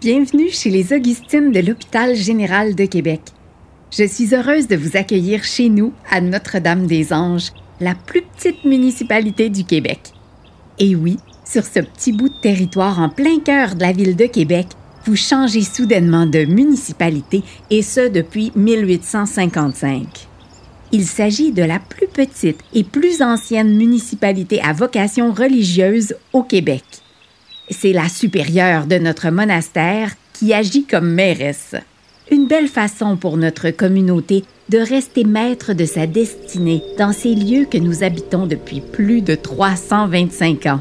Bienvenue chez les Augustines de l'Hôpital général de Québec. Je suis heureuse de vous accueillir chez nous à Notre-Dame-des-Anges, la plus petite municipalité du Québec. Et oui, sur ce petit bout de territoire en plein cœur de la ville de Québec, vous changez soudainement de municipalité et ce depuis 1855. Il s'agit de la plus petite et plus ancienne municipalité à vocation religieuse au Québec c'est la supérieure de notre monastère qui agit comme mairesse. Une belle façon pour notre communauté de rester maître de sa destinée dans ces lieux que nous habitons depuis plus de 325 ans.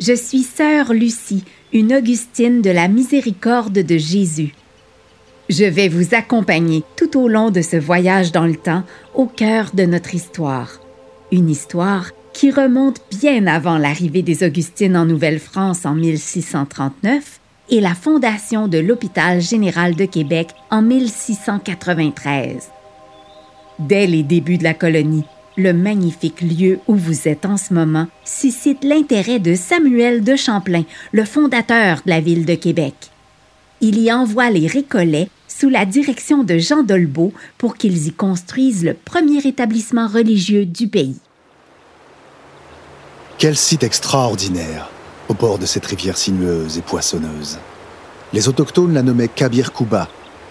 Je suis sœur Lucie, une Augustine de la miséricorde de Jésus. Je vais vous accompagner tout au long de ce voyage dans le temps au cœur de notre histoire. Une histoire qui remonte bien avant l'arrivée des Augustines en Nouvelle-France en 1639 et la fondation de l'Hôpital général de Québec en 1693. Dès les débuts de la colonie, le magnifique lieu où vous êtes en ce moment suscite l'intérêt de Samuel de Champlain, le fondateur de la ville de Québec. Il y envoie les Récollets sous la direction de Jean Dolbeau pour qu'ils y construisent le premier établissement religieux du pays. Quel site extraordinaire, au bord de cette rivière sinueuse et poissonneuse. Les autochtones la nommaient Kabir Kouba.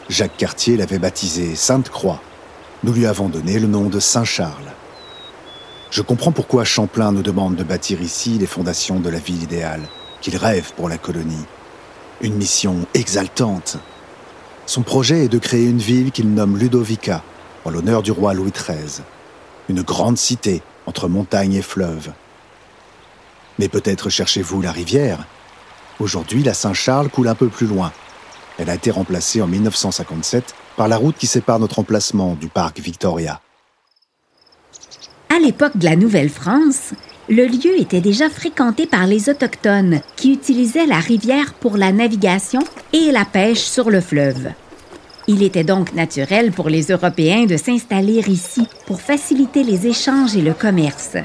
Jacques Cartier l'avait baptisée Sainte-Croix. Nous lui avons donné le nom de Saint-Charles. Je comprends pourquoi Champlain nous demande de bâtir ici les fondations de la ville idéale, qu'il rêve pour la colonie. Une mission exaltante. Son projet est de créer une ville qu'il nomme Ludovica, en l'honneur du roi Louis XIII. Une grande cité entre montagnes et fleuves, mais peut-être cherchez-vous la rivière. Aujourd'hui, la Saint-Charles coule un peu plus loin. Elle a été remplacée en 1957 par la route qui sépare notre emplacement du parc Victoria. À l'époque de la Nouvelle-France, le lieu était déjà fréquenté par les Autochtones qui utilisaient la rivière pour la navigation et la pêche sur le fleuve. Il était donc naturel pour les Européens de s'installer ici pour faciliter les échanges et le commerce.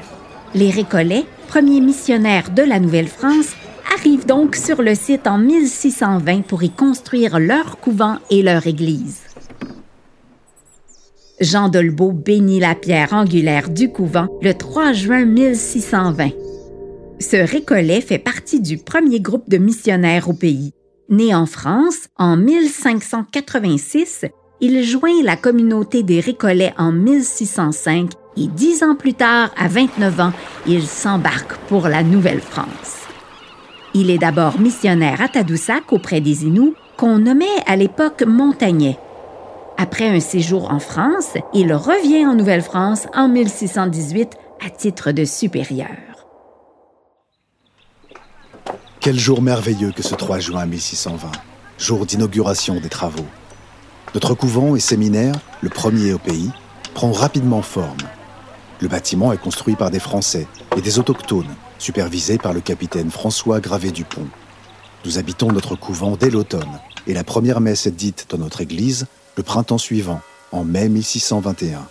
Les Récollets premiers missionnaires de la Nouvelle-France, arrivent donc sur le site en 1620 pour y construire leur couvent et leur église. Jean Dolbeau bénit la pierre angulaire du couvent le 3 juin 1620. Ce récollet fait partie du premier groupe de missionnaires au pays. Né en France en 1586, il joint la communauté des Récollets en 1605 et dix ans plus tard, à 29 ans, il s'embarque pour la Nouvelle-France. Il est d'abord missionnaire à Tadoussac auprès des Inuits, qu'on nommait à l'époque Montagnais. Après un séjour en France, il revient en Nouvelle-France en 1618 à titre de supérieur. Quel jour merveilleux que ce 3 juin 1620, jour d'inauguration des travaux. Notre couvent et séminaire, le premier au pays, prend rapidement forme. Le bâtiment est construit par des Français et des autochtones, supervisé par le capitaine François Gravé-Dupont. Nous habitons notre couvent dès l'automne, et la première messe est dite dans notre église le printemps suivant, en mai 1621.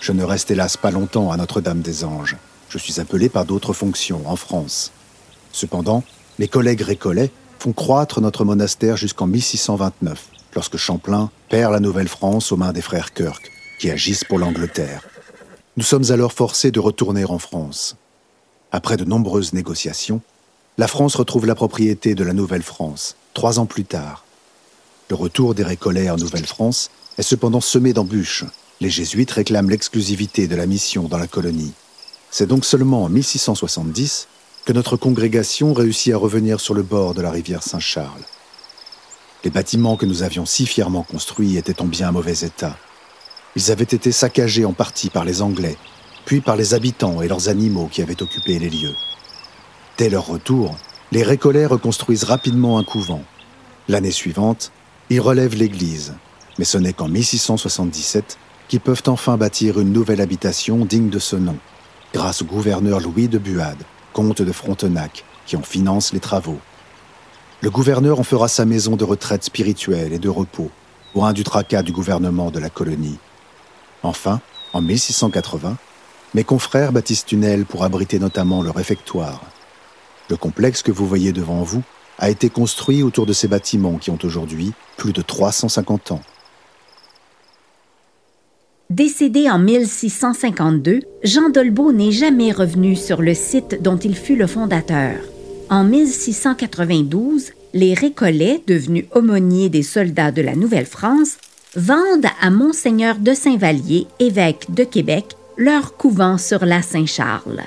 Je ne reste hélas pas longtemps à Notre-Dame-des-Anges. Je suis appelé par d'autres fonctions en France. Cependant, les collègues récollets font croître notre monastère jusqu'en 1629, lorsque Champlain perd la Nouvelle-France aux mains des frères Kirk, qui agissent pour l'Angleterre. Nous sommes alors forcés de retourner en France. Après de nombreuses négociations, la France retrouve la propriété de la Nouvelle-France, trois ans plus tard. Le retour des Récollets en Nouvelle-France est cependant semé d'embûches. Les jésuites réclament l'exclusivité de la mission dans la colonie. C'est donc seulement en 1670 que notre congrégation réussit à revenir sur le bord de la rivière Saint-Charles. Les bâtiments que nous avions si fièrement construits étaient en bien mauvais état. Ils avaient été saccagés en partie par les Anglais, puis par les habitants et leurs animaux qui avaient occupé les lieux. Dès leur retour, les Récollets reconstruisent rapidement un couvent. L'année suivante, ils relèvent l'église, mais ce n'est qu'en 1677 qu'ils peuvent enfin bâtir une nouvelle habitation digne de ce nom, grâce au gouverneur Louis de Buade, comte de Frontenac, qui en finance les travaux. Le gouverneur en fera sa maison de retraite spirituelle et de repos, loin du tracas du gouvernement de la colonie. Enfin, en 1680, mes confrères bâtissent tunnels pour abriter notamment le réfectoire. Le complexe que vous voyez devant vous a été construit autour de ces bâtiments qui ont aujourd'hui plus de 350 ans. Décédé en 1652, Jean Dolbeau n'est jamais revenu sur le site dont il fut le fondateur. En 1692, les Récollets, devenus aumôniers des soldats de la Nouvelle-France, vendent à Monseigneur de Saint-Vallier, évêque de Québec, leur couvent sur la Saint-Charles.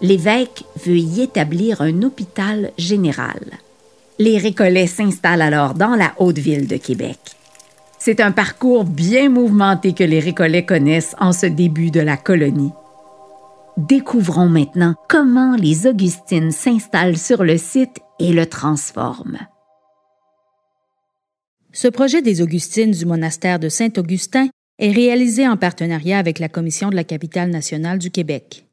L'évêque veut y établir un hôpital général. Les Récollets s'installent alors dans la haute ville de Québec. C'est un parcours bien mouvementé que les Récollets connaissent en ce début de la colonie. Découvrons maintenant comment les Augustines s'installent sur le site et le transforment. Ce projet des Augustines du monastère de Saint-Augustin est réalisé en partenariat avec la Commission de la capitale nationale du Québec.